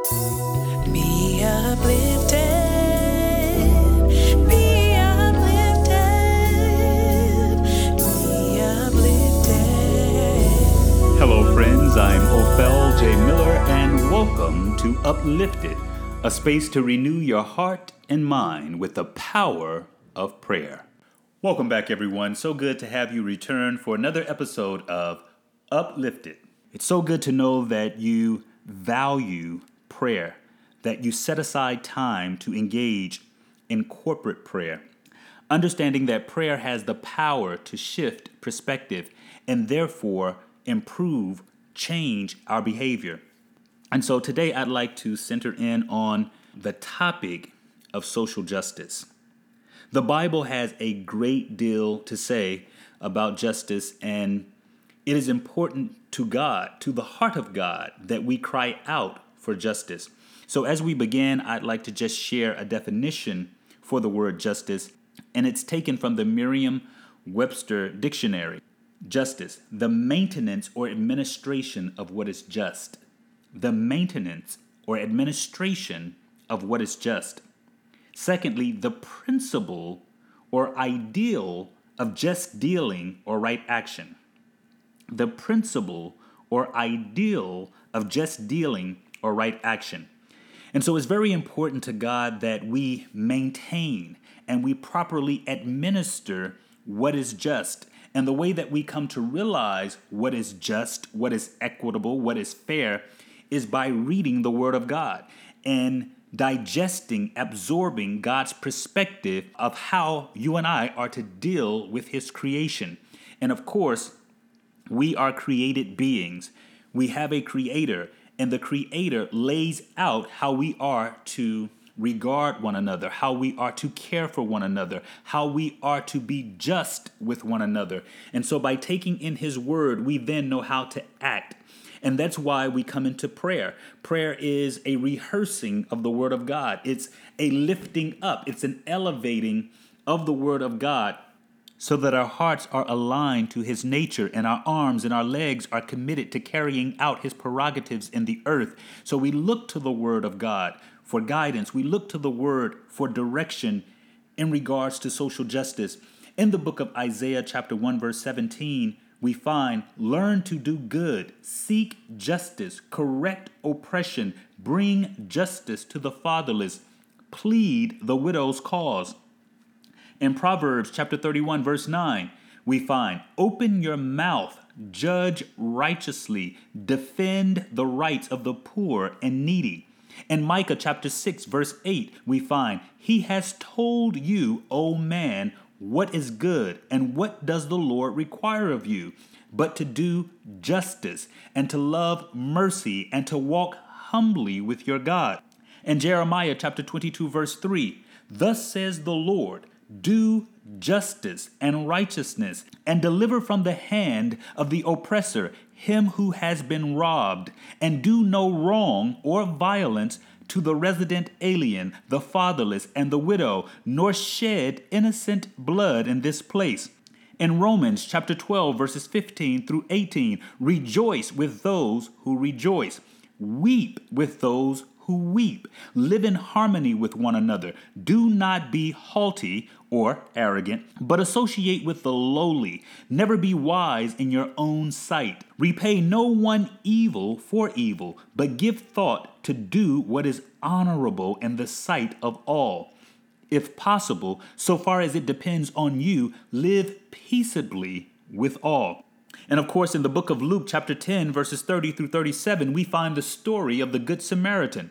Uplifted, Me uplifted. We uplifted. Hello friends, I'm Opal J. Miller and welcome to Uplifted, a space to renew your heart and mind with the power of prayer. Welcome back, everyone. So good to have you return for another episode of Uplifted. It's so good to know that you value prayer, that you set aside time to engage in corporate prayer, understanding that prayer has the power to shift perspective and therefore improve, change our behavior. And so today I'd like to center in on the topic of social justice. The Bible has a great deal to say about justice, and it is important to God, to the heart of God, that we cry out for justice. So, as we begin, I'd like to just share a definition for the word justice, and it's taken from the Merriam Webster Dictionary. Justice, the maintenance or administration of what is just. The maintenance or administration of what is just. Secondly, the principle or ideal of just dealing or right action. The principle or ideal of just dealing or right action. And so it's very important to God that we maintain and we properly administer what is just. And the way that we come to realize what is just, what is equitable, what is fair is by reading the Word of God and digesting, absorbing God's perspective of how you and I are to deal with His creation. And of course, we are created beings. We have a creator, and the creator lays out how we are to regard one another, how we are to care for one another, how we are to be just with one another. And so by taking in his word, we then know how to act. And that's why we come into prayer. Prayer is a rehearsing of the Word of God, it's a lifting up, it's an elevating of the Word of God so that our hearts are aligned to His nature and our arms and our legs are committed to carrying out His prerogatives in the earth. So we look to the Word of God for guidance, we look to the Word for direction in regards to social justice. In the book of Isaiah, chapter 1, verse 17, we find learn to do good, seek justice, correct oppression, bring justice to the fatherless, plead the widow's cause. In Proverbs chapter 31, verse 9, we find open your mouth, judge righteously, defend the rights of the poor and needy. In Micah chapter 6, verse 8, we find, He has told you, O man, what is good and what does the Lord require of you, but to do justice and to love mercy and to walk humbly with your God. In Jeremiah chapter 22, verse 3, Thus says the Lord, do justice and righteousness, and deliver from the hand of the oppressor him who has been robbed, and do no wrong or violence to the resident alien, the fatherless, and the widow, nor shed innocent blood in this place. In Romans chapter 12, verses 15 through 18, rejoice with those who rejoice, weep with those who weep. Live in harmony with one another. Do not be haughty or arrogant, but associate with the lowly. Never be wise in your own sight. Repay no one evil for evil, but give thought to do what is honorable in the sight of all. If possible, so far as it depends on you, live peaceably with all. And of course, in the book of Luke, chapter 10, verses 30 through 37, we find the story of the Good Samaritan.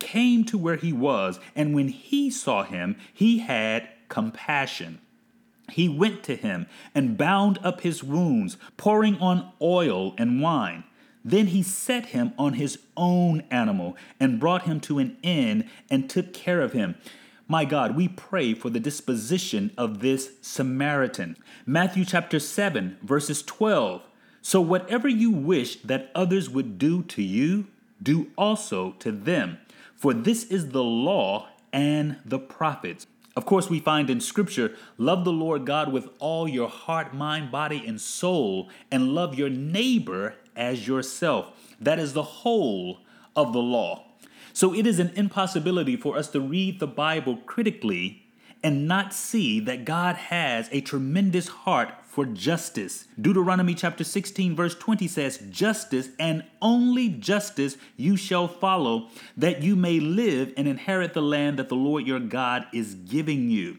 came to where he was, and when he saw him, he had compassion. He went to him and bound up his wounds, pouring on oil and wine. Then he set him on his own animal and brought him to an inn and took care of him. My God, we pray for the disposition of this Samaritan. Matthew chapter 7, verses 12. So whatever you wish that others would do to you, do also to them. For this is the law and the prophets. Of course, we find in Scripture, love the Lord God with all your heart, mind, body, and soul, and love your neighbor as yourself. That is the whole of the law. So it is an impossibility for us to read the Bible critically and not see that God has a tremendous heart for justice. Deuteronomy chapter 16, verse 20 says, Justice and only justice you shall follow, that you may live and inherit the land that the Lord your God is giving you.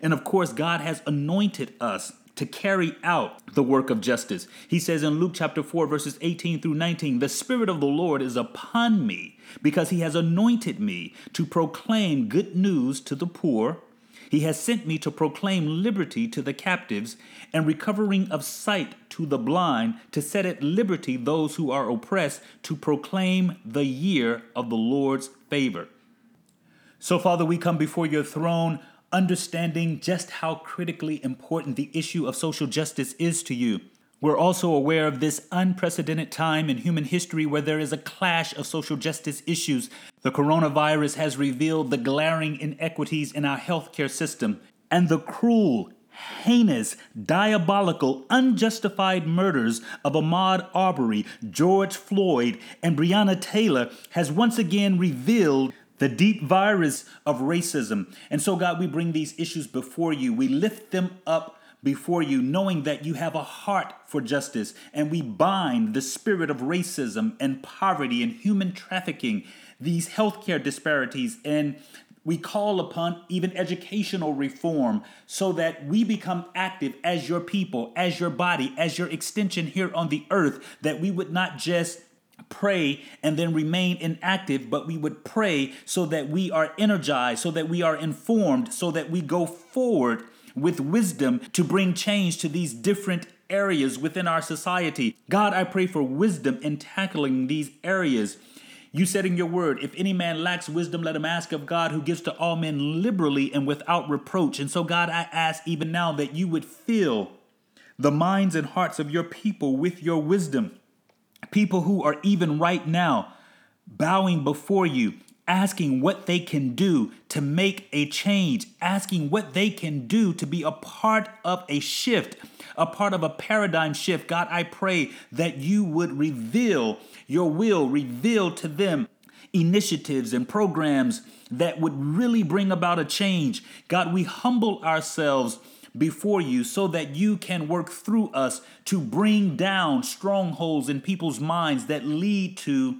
And of course, God has anointed us to carry out the work of justice. He says in Luke chapter 4, verses 18 through 19, The Spirit of the Lord is upon me because he has anointed me to proclaim good news to the poor. He has sent me to proclaim liberty to the captives and recovering of sight to the blind, to set at liberty those who are oppressed, to proclaim the year of the Lord's favor. So, Father, we come before your throne understanding just how critically important the issue of social justice is to you. We're also aware of this unprecedented time in human history where there is a clash of social justice issues. The coronavirus has revealed the glaring inequities in our healthcare system and the cruel, heinous, diabolical, unjustified murders of Ahmaud Arbery, George Floyd, and Breonna Taylor has once again revealed the deep virus of racism. And so, God, we bring these issues before you. We lift them up before you, knowing that you have a heart for justice, and we bind the spirit of racism and poverty and human trafficking, these healthcare disparities, and we call upon even educational reform so that we become active as your people, as your body, as your extension here on the earth, that we would not just pray and then remain inactive, but we would pray so that we are energized, so that we are informed, so that we go forward with wisdom to bring change to these different areas within our society. God, I pray for wisdom in tackling these areas. You said in your word, if any man lacks wisdom, let him ask of God who gives to all men liberally and without reproach. And so, God, I ask even now that you would fill the minds and hearts of your people with your wisdom. People who are even right now bowing before you, asking what they can do to make a change, asking what they can do to be a part of a shift, a part of a paradigm shift. God, I pray that you would reveal your will, reveal to them initiatives and programs that would really bring about a change. God, we humble ourselves before you so that you can work through us to bring down strongholds in people's minds that lead to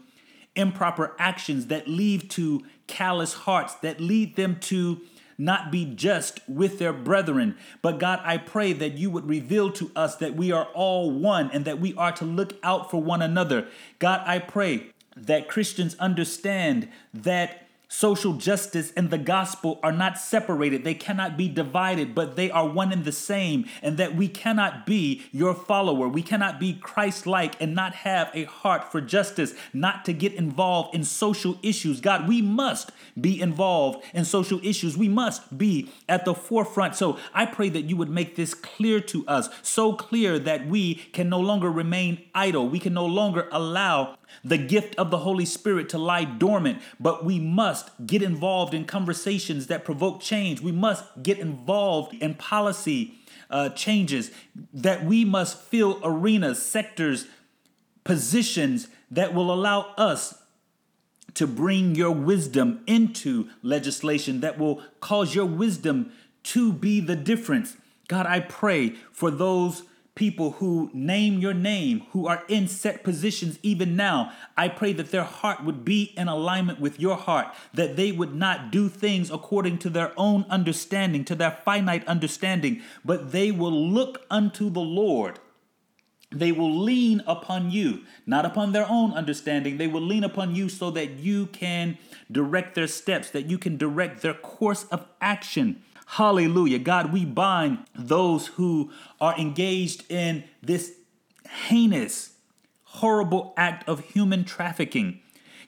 improper actions that lead to callous hearts, that lead them to not be just with their brethren. But God, I pray that you would reveal to us that we are all one and that we are to look out for one another. God, I pray that Christians understand that Social justice and the gospel are not separated. They cannot be divided, but they are one and the same. And that we cannot be your follower. We cannot be Christ like and not have a heart for justice, not to get involved in social issues. God, we must be involved in social issues. We must be at the forefront. So I pray that you would make this clear to us, so clear that we can no longer remain idle. We can no longer allow the gift of the Holy Spirit to lie dormant, but we must get involved in conversations that provoke change. We must get involved in policy uh, changes, that we must fill arenas, sectors, positions that will allow us to bring your wisdom into legislation, that will cause your wisdom to be the difference. God, I pray for those people who name your name, who are in set positions even now. I pray that their heart would be in alignment with your heart, that they would not do things according to their own understanding, to their finite understanding, but they will look unto the Lord. They will lean upon you, not upon their own understanding. They will lean upon you so that you can direct their steps, that you can direct their course of action. Hallelujah. God, we bind those who are engaged in this heinous, horrible act of human trafficking.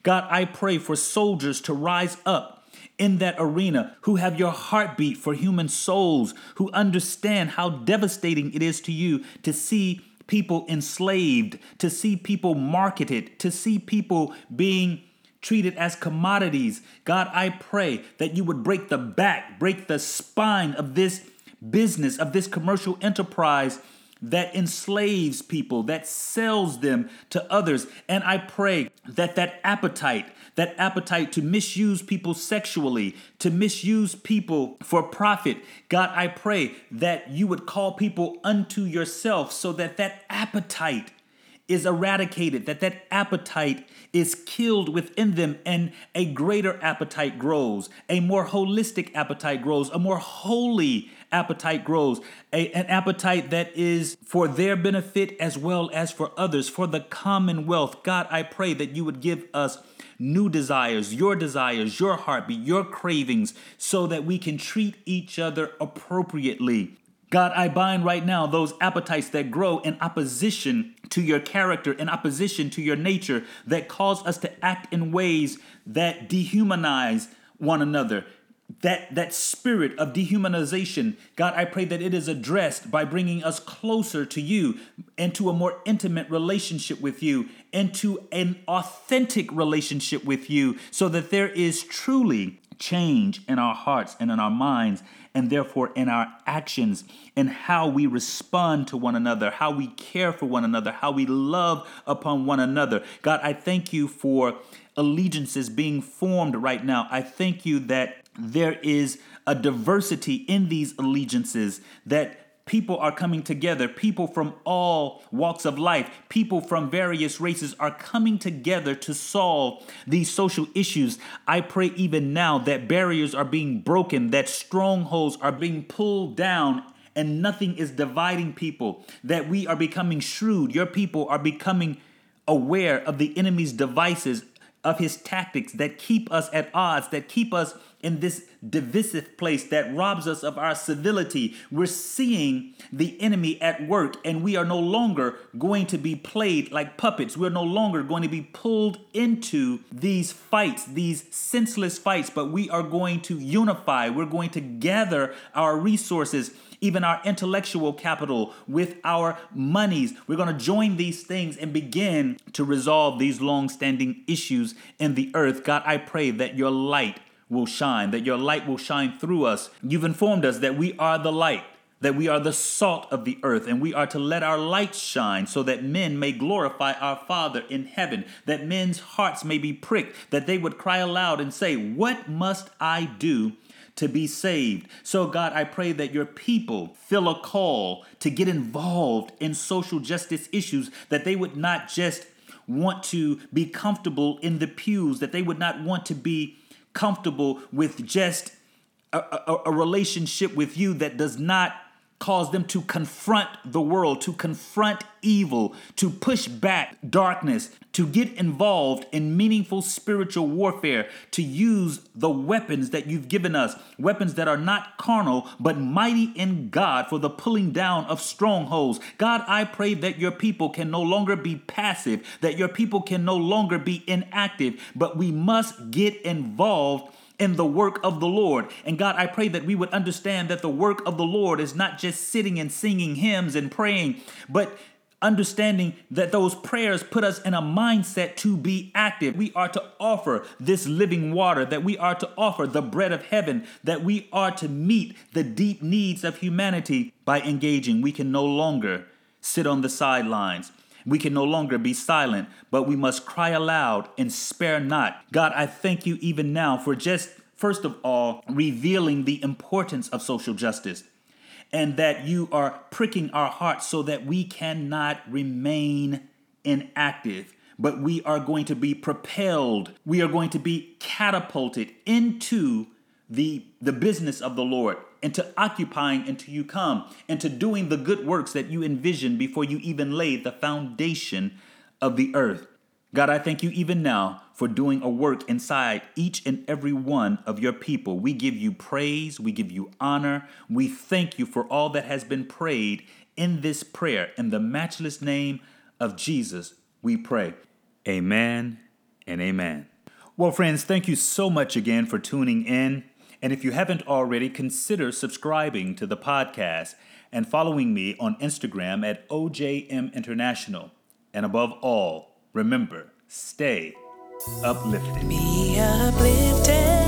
God, I pray for soldiers to rise up in that arena who have your heartbeat for human souls, who understand how devastating it is to you to see people enslaved, to see people marketed, to see people being treated as commodities. God, I pray that you would break the back, break the spine of this business, of this commercial enterprise that enslaves people, that sells them to others. And I pray that that appetite, that appetite to misuse people sexually, to misuse people for profit, God, I pray that you would call people unto yourself so that that appetite is eradicated, that that appetite is killed within them and a greater appetite grows, a more holistic appetite grows, a more holy appetite grows, a, an appetite that is for their benefit as well as for others, for the commonwealth. God, I pray that you would give us new desires, your desires, your heartbeat, your cravings, so that we can treat each other appropriately. God, I bind right now those appetites that grow in opposition to your character, in opposition to your nature, that cause us to act in ways that dehumanize one another. That, that spirit of dehumanization, God, I pray that it is addressed by bringing us closer to you, into a more intimate relationship with you, into an authentic relationship with you, so that there is truly change in our hearts and in our minds and therefore in our actions and how we respond to one another, how we care for one another, how we love upon one another. God, I thank you for allegiances being formed right now. I thank you that there is a diversity in these allegiances that People are coming together. People from all walks of life, people from various races are coming together to solve these social issues. I pray even now that barriers are being broken, that strongholds are being pulled down and nothing is dividing people, that we are becoming shrewd. Your people are becoming aware of the enemy's devices, of his tactics that keep us at odds, that keep us in this divisive place that robs us of our civility. We're seeing the enemy at work, and we are no longer going to be played like puppets. We're no longer going to be pulled into these fights, these senseless fights, but we are going to unify. We're going to gather our resources even our intellectual capital, with our monies. We're going to join these things and begin to resolve these long standing issues in the earth. God, I pray that your light will shine, that your light will shine through us. You've informed us that we are the light, that we are the salt of the earth, and we are to let our light shine so that men may glorify our Father in heaven, that men's hearts may be pricked, that they would cry aloud and say, What must I do? To be saved. So, God, I pray that your people feel a call to get involved in social justice issues, that they would not just want to be comfortable in the pews, that they would not want to be comfortable with just a, a, a relationship with you that does not cause them to confront the world, to confront evil, to push back darkness, to get involved in meaningful spiritual warfare, to use the weapons that you've given us, weapons that are not carnal, but mighty in God for the pulling down of strongholds. God, I pray that your people can no longer be passive, that your people can no longer be inactive, but we must get involved in the work of the Lord. And God, I pray that we would understand that the work of the Lord is not just sitting and singing hymns and praying, but understanding that those prayers put us in a mindset to be active. We are to offer this living water, that we are to offer the bread of heaven, that we are to meet the deep needs of humanity by engaging. We can no longer sit on the sidelines. We can no longer be silent, but we must cry aloud and spare not. God, I thank you even now for just, first of all, revealing the importance of social justice and that you are pricking our hearts so that we cannot remain inactive but we are going to be propelled we are going to be catapulted into the the business of the lord into occupying until you come, into doing the good works that you envisioned before you even laid the foundation of the earth. God, I thank you even now for doing a work inside each and every one of your people. We give you praise, we give you honor, we thank you for all that has been prayed in this prayer. In the matchless name of Jesus, we pray. Amen and amen. Well, friends, thank you so much again for tuning in. And if you haven't already, consider subscribing to the podcast and following me on Instagram at OJM International. And above all, remember, stay uplifted. Be uplifted.